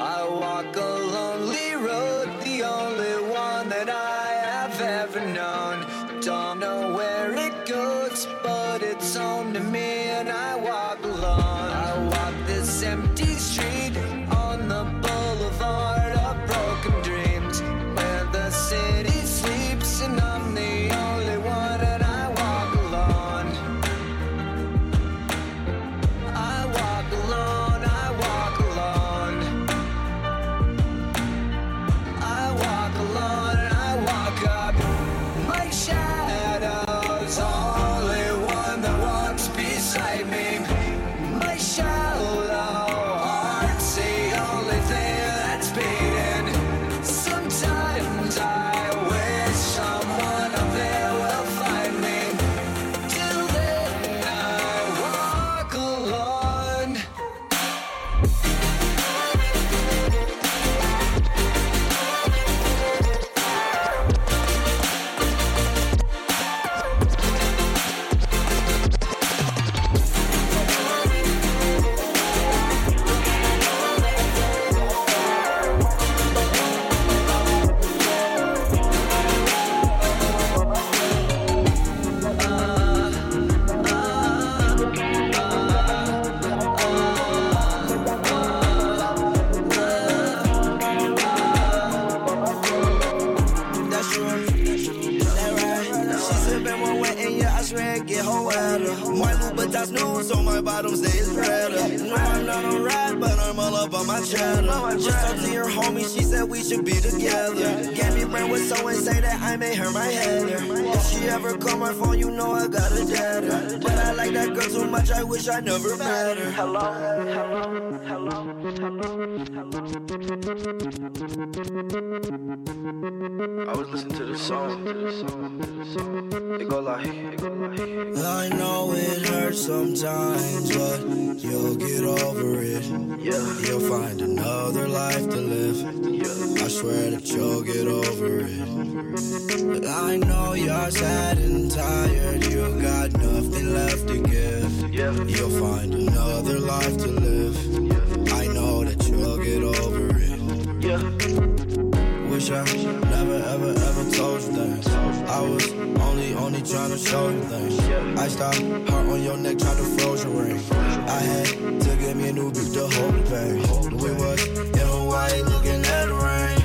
I walk alone. cheddar. Just talked to your homie, she said we should be together. Gave me brand with someone say that I may hurt my head. If she ever call my phone, you know I got a data. But I like that girl too much, I wish I never met her. Hello, hello. I was listening to the song. It go like, it go like. I know it hurts sometimes, but you'll get over it. Yeah. You'll find another life to live. Yeah. I swear that you'll get over it. But I know you're sad and tired. You got nothing left to give. Yeah. You'll find another life to live. I'll get over it. Yeah. Wish I never, ever, ever told you things. I was only, only trying to show you things. I stopped heart on your neck, tried to froze your ring. I had to get me a new beat to hold the pain. We was in Hawaii looking at the rain.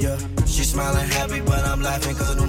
Yeah, she smiling happy, but I'm laughing cause I do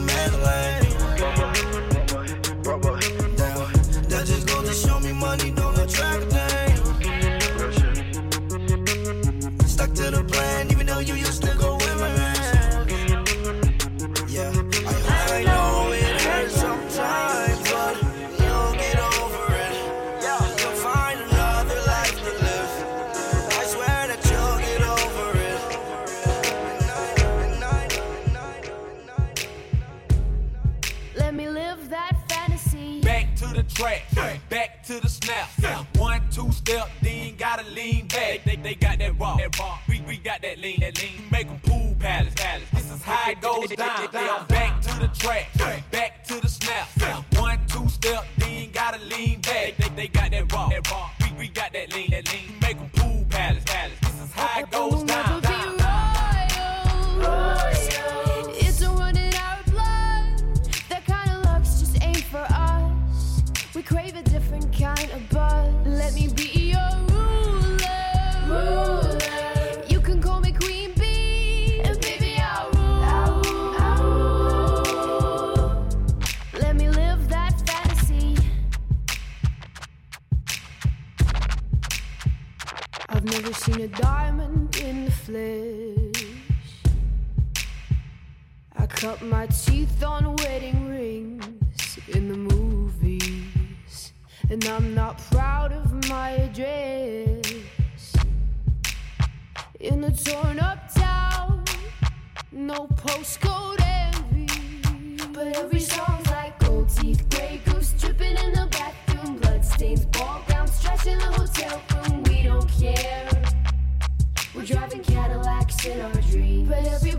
we don't care. We're driving Cadillacs in our dreams. But every.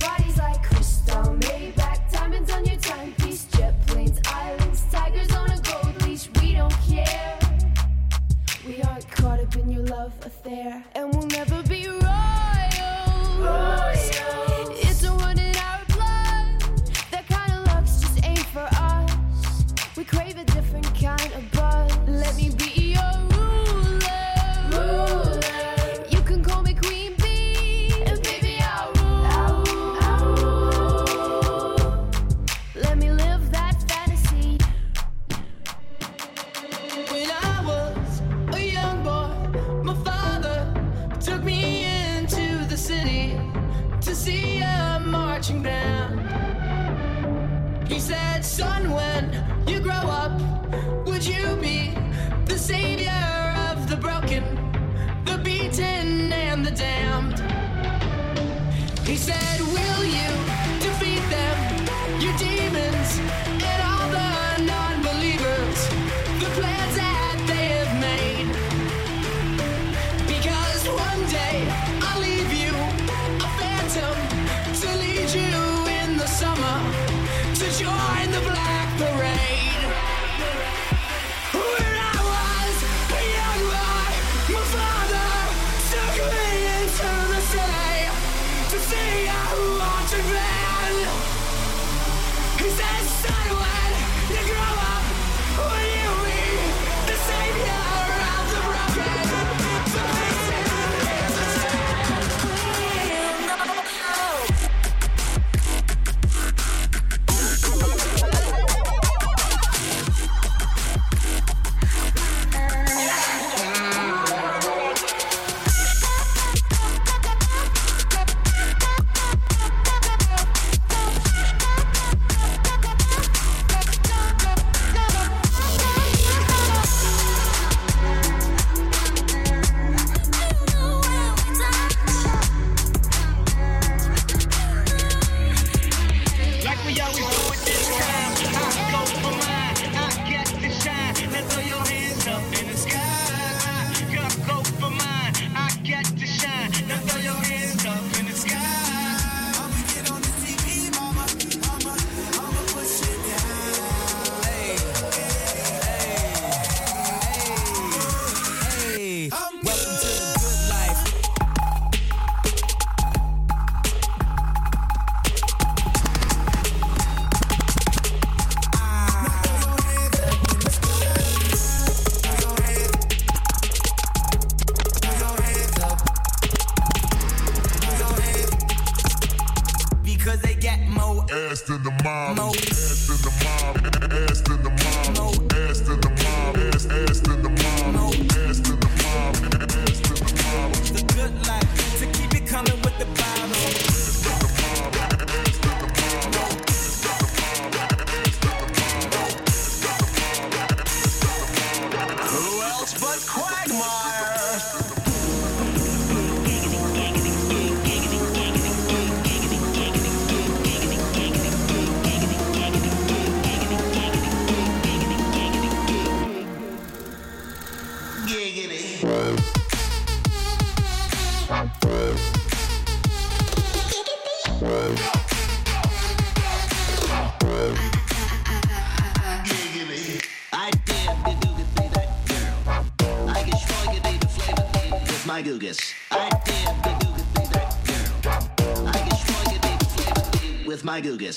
Googus.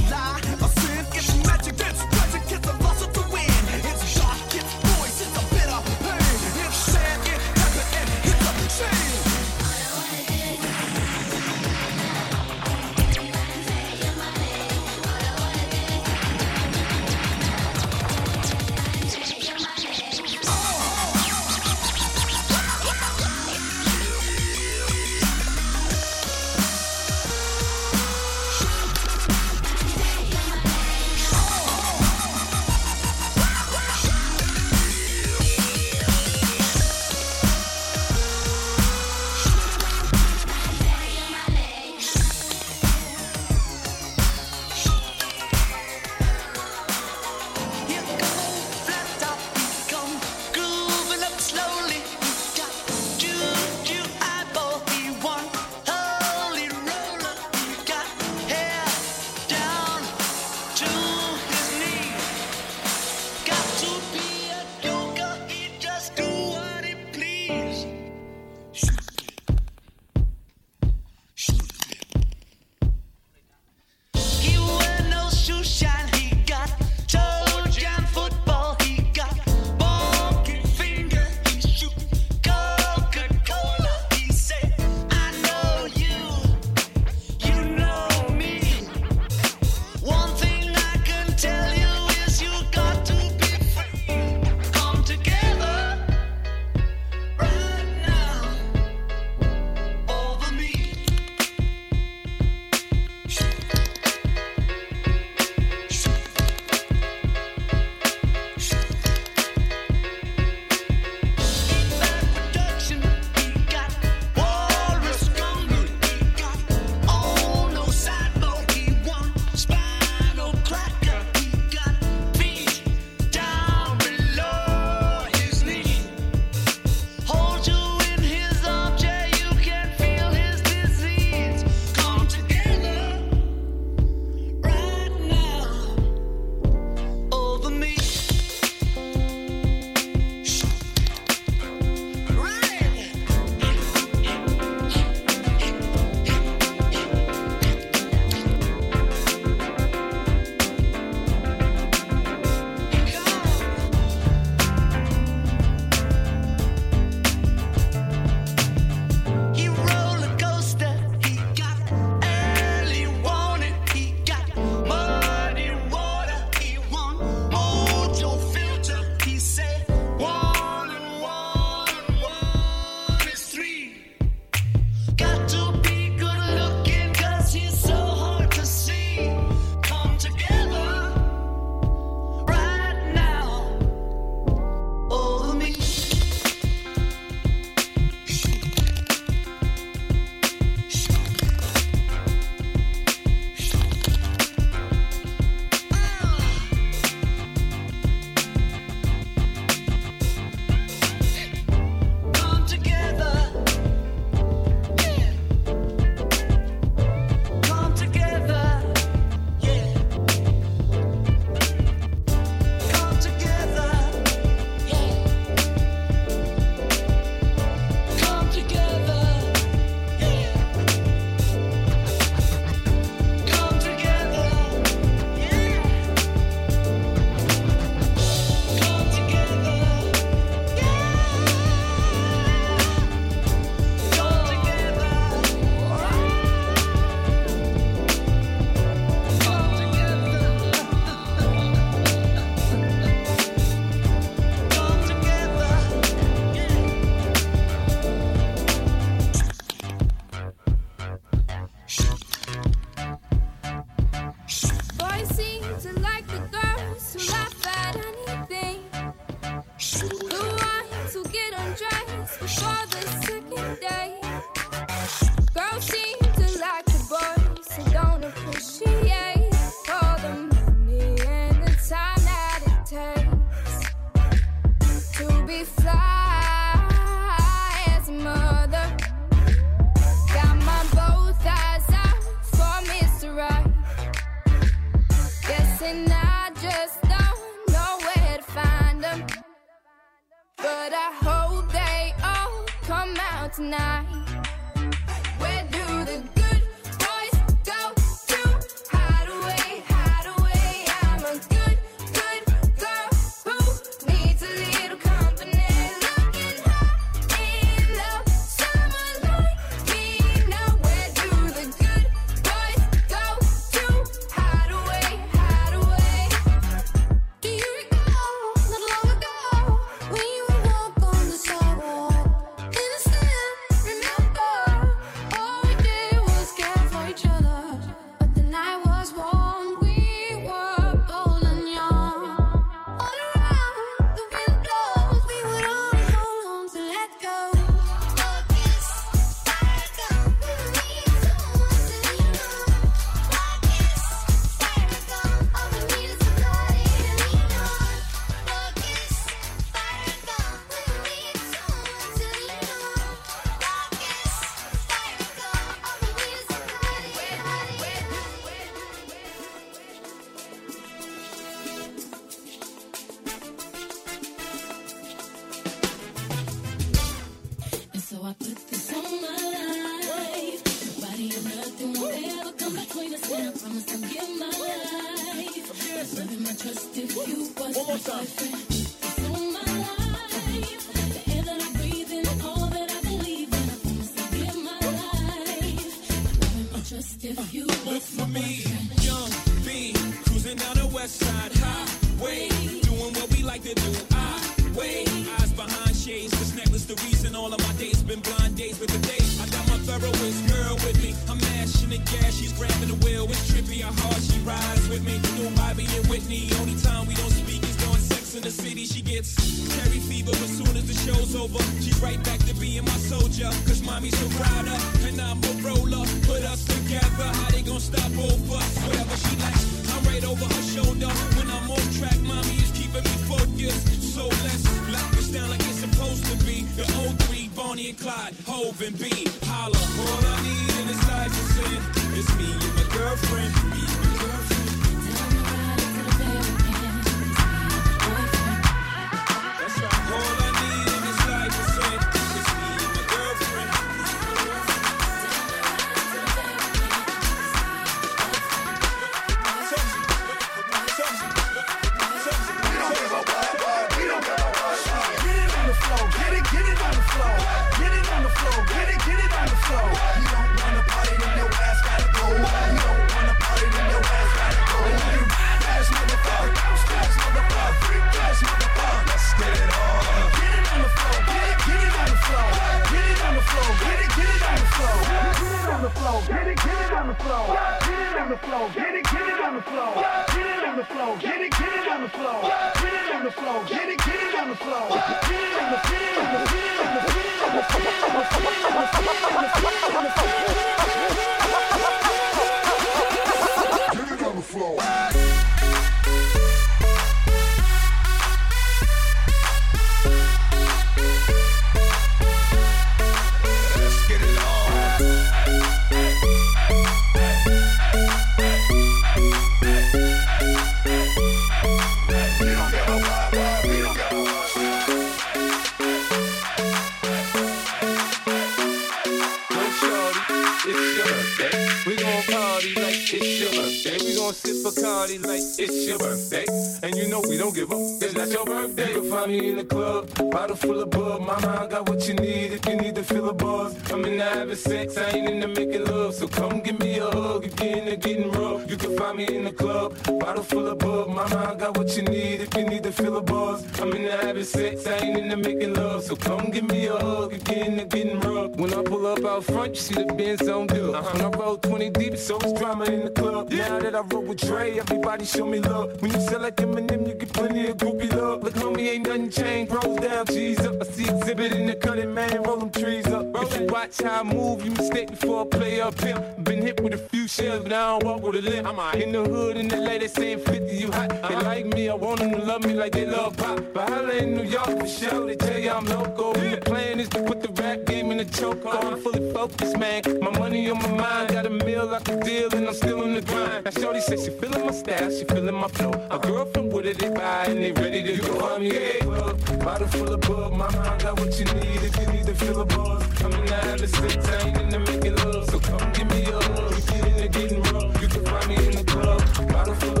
Feel a buzz. I'm in the having sex, I ain't into making love. So come give me a hug if you're into getting rough. When I pull up out front, you see the Benz on dub. When I roll 20 deep, so it's drama in the club. Now that I roll with Dre, everybody show me love. When you sell like Eminem, you get plenty of groupie love. Look, homie, ain't nothing changed. Rolls down, cheese up. I see Xzibit in the cutting, man. Roll them trees up. If you watch how I move, you mistake before I play up here. Been hit with a few shells, but I don't walk with a limp. I'm out in the hood, in the lady saying 50, you hot. They like me, I want them to love me like they love pop. But holla in New York for sure, they tell you I'm local. And the plan is to put the rap game in the choke. I'm fully focused, man. My money on my mind, got a meal out the deal, and I'm still on the grind. Now, Shorty says she feeling my style, she feeling my flow. A girl from Wooded, they buy, and they ready to go. I'm yeah, club, bottle full of bug. Mama, I got what you need if you need to feel a buzz. I'm in the having sex, I ain't into making love. So come give me a hug, you into getting rough. You can find me in the club, bottle full of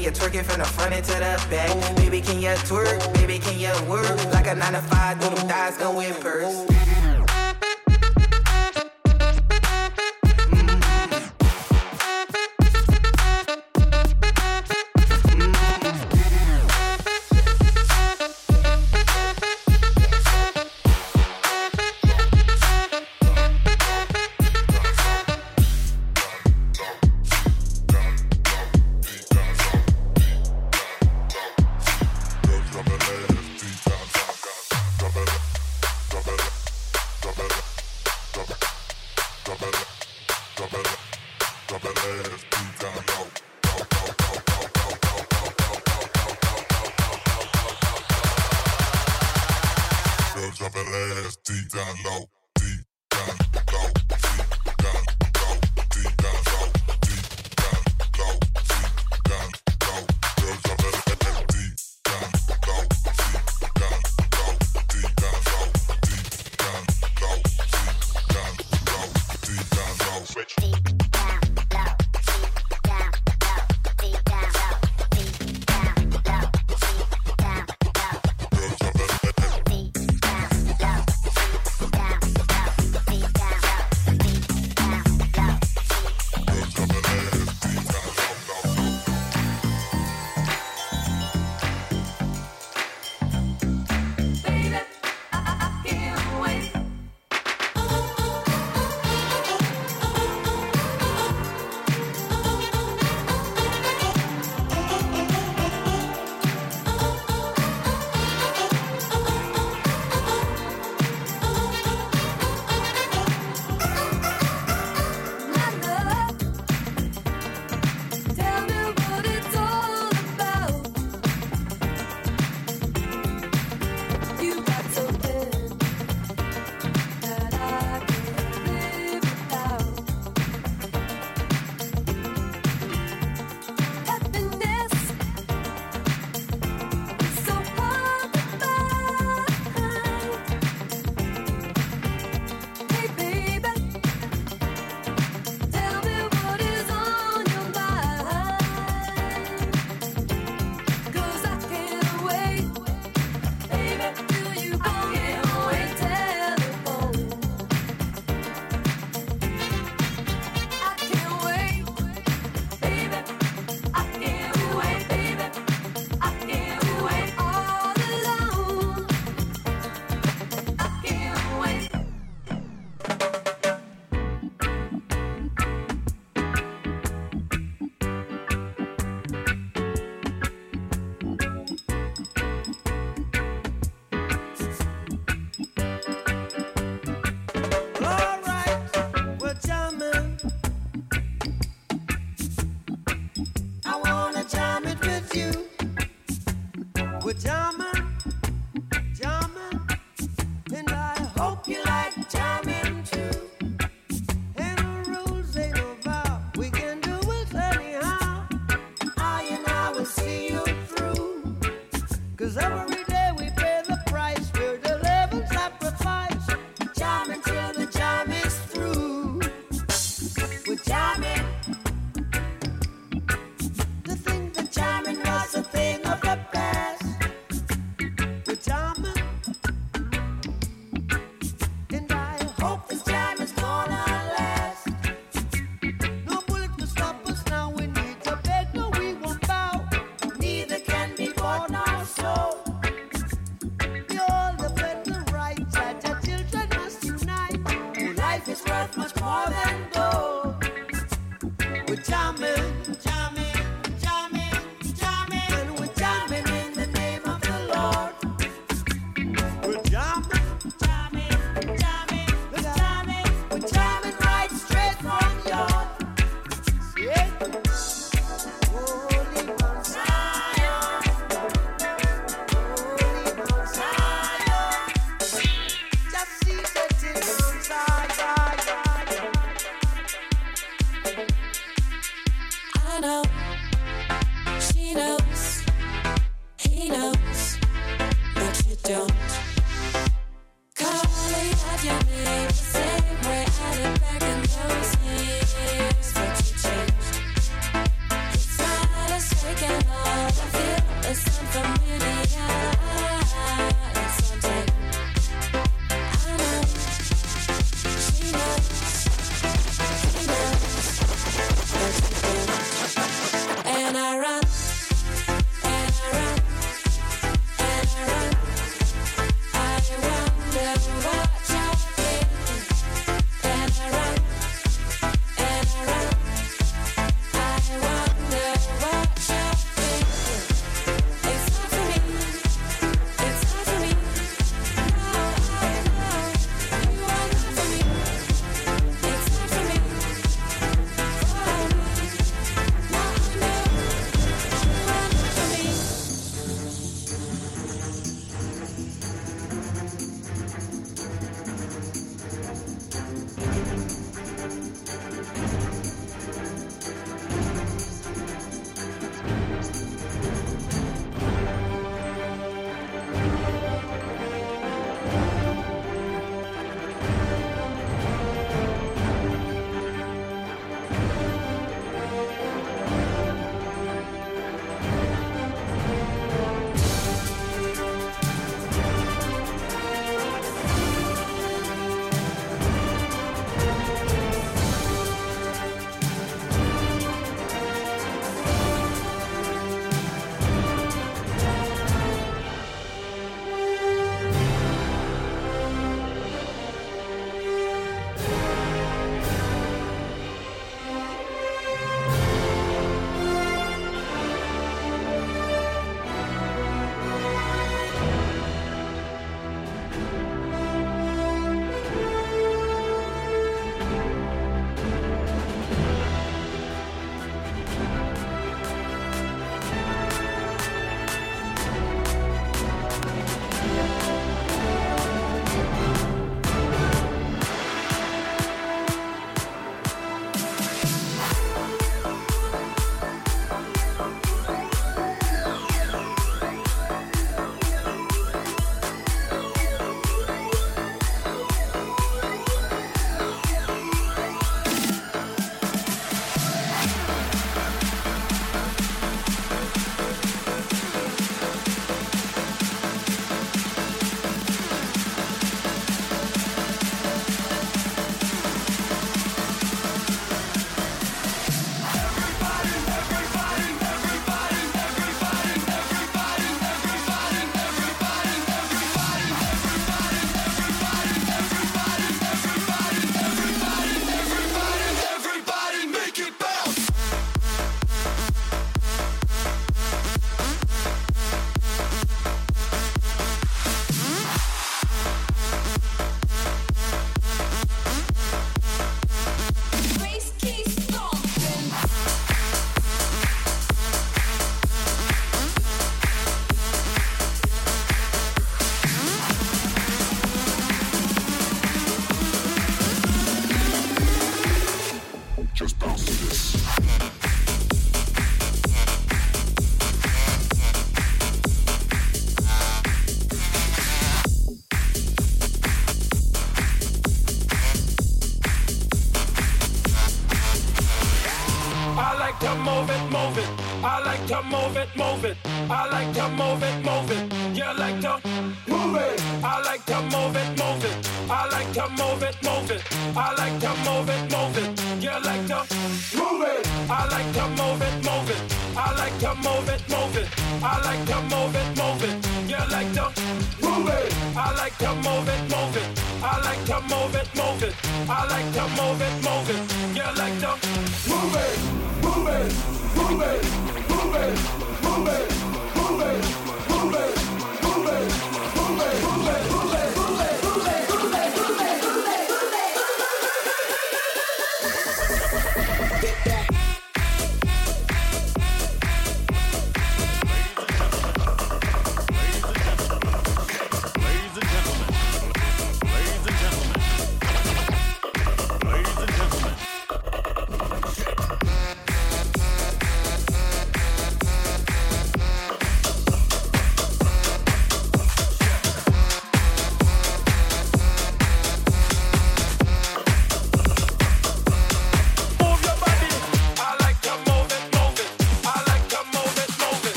can you twerk from the front into the back? Baby, can you twerk? Baby, can you work? Like a nine to five, do them thighs, no whimpers.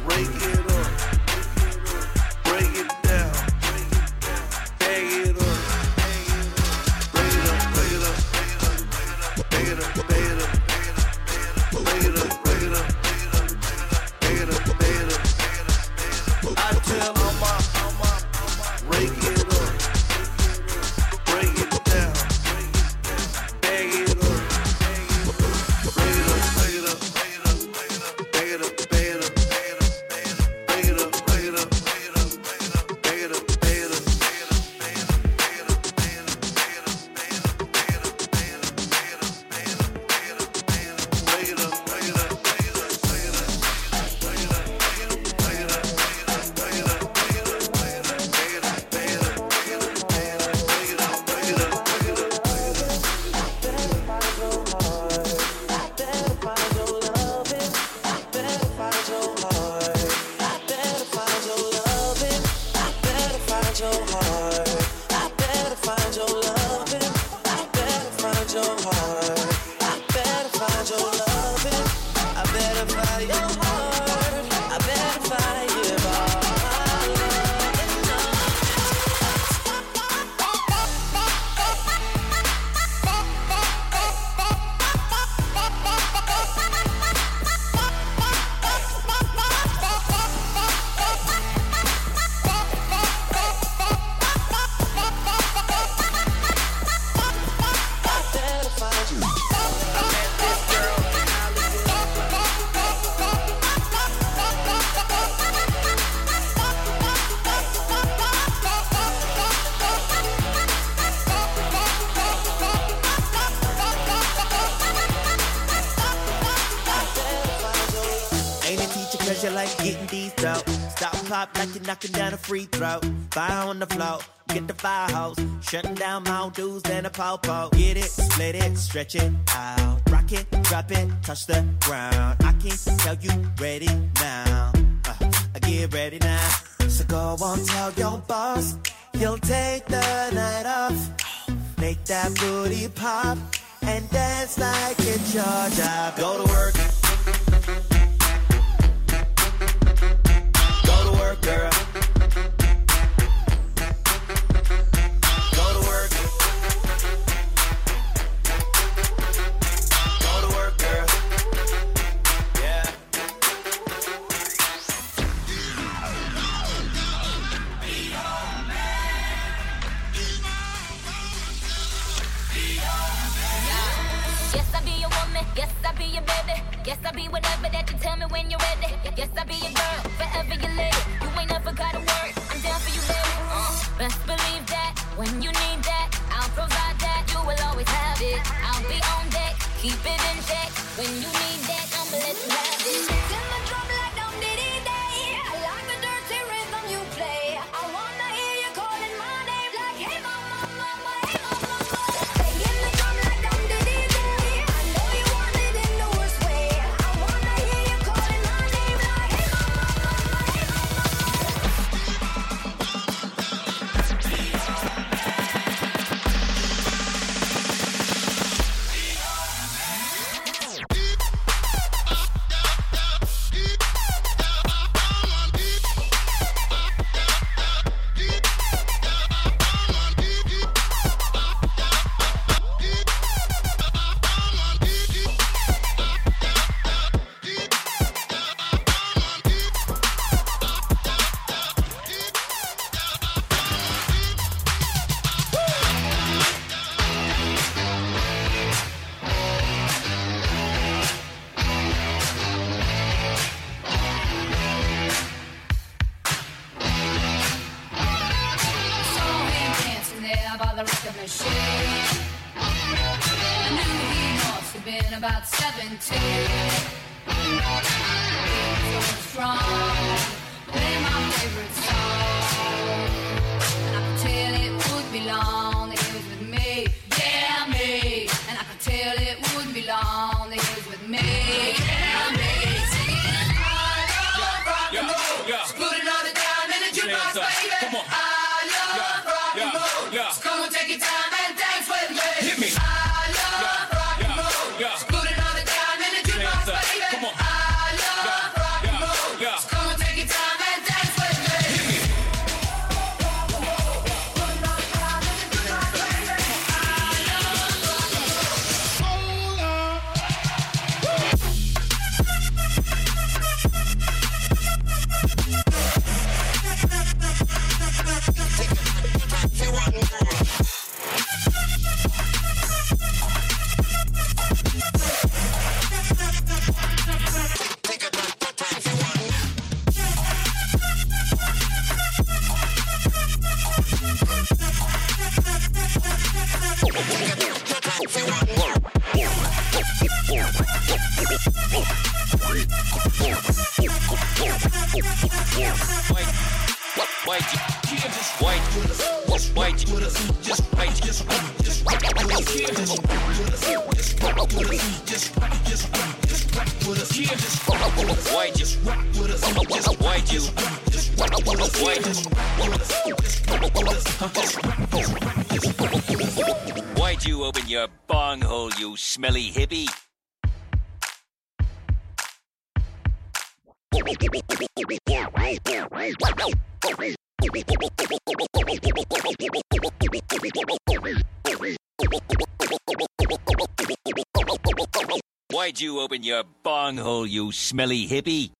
Break it Pop like you're knocking down a free throw. Fire on the floor, get the firehouse. Shutting down Mount Dews and a pow pow. Get it, split it, stretch it out. Rock it, drop it, touch the ground. I can tell you ready now. Uh, I get ready now. So go on, tell your boss. You'll take the night off. Make that booty pop. And dance like it's your job. Go to work. Girl. Yes, I be whatever that you tell me when you're ready. Yes, I'll be your girl. Forever your lady. You ain't never gotta worry. I'm down for you, baby. Uh, best believe that when you need that, I'll provide that. You will always have it. I'll be on deck. Keep it in check. When you need smelly hippie?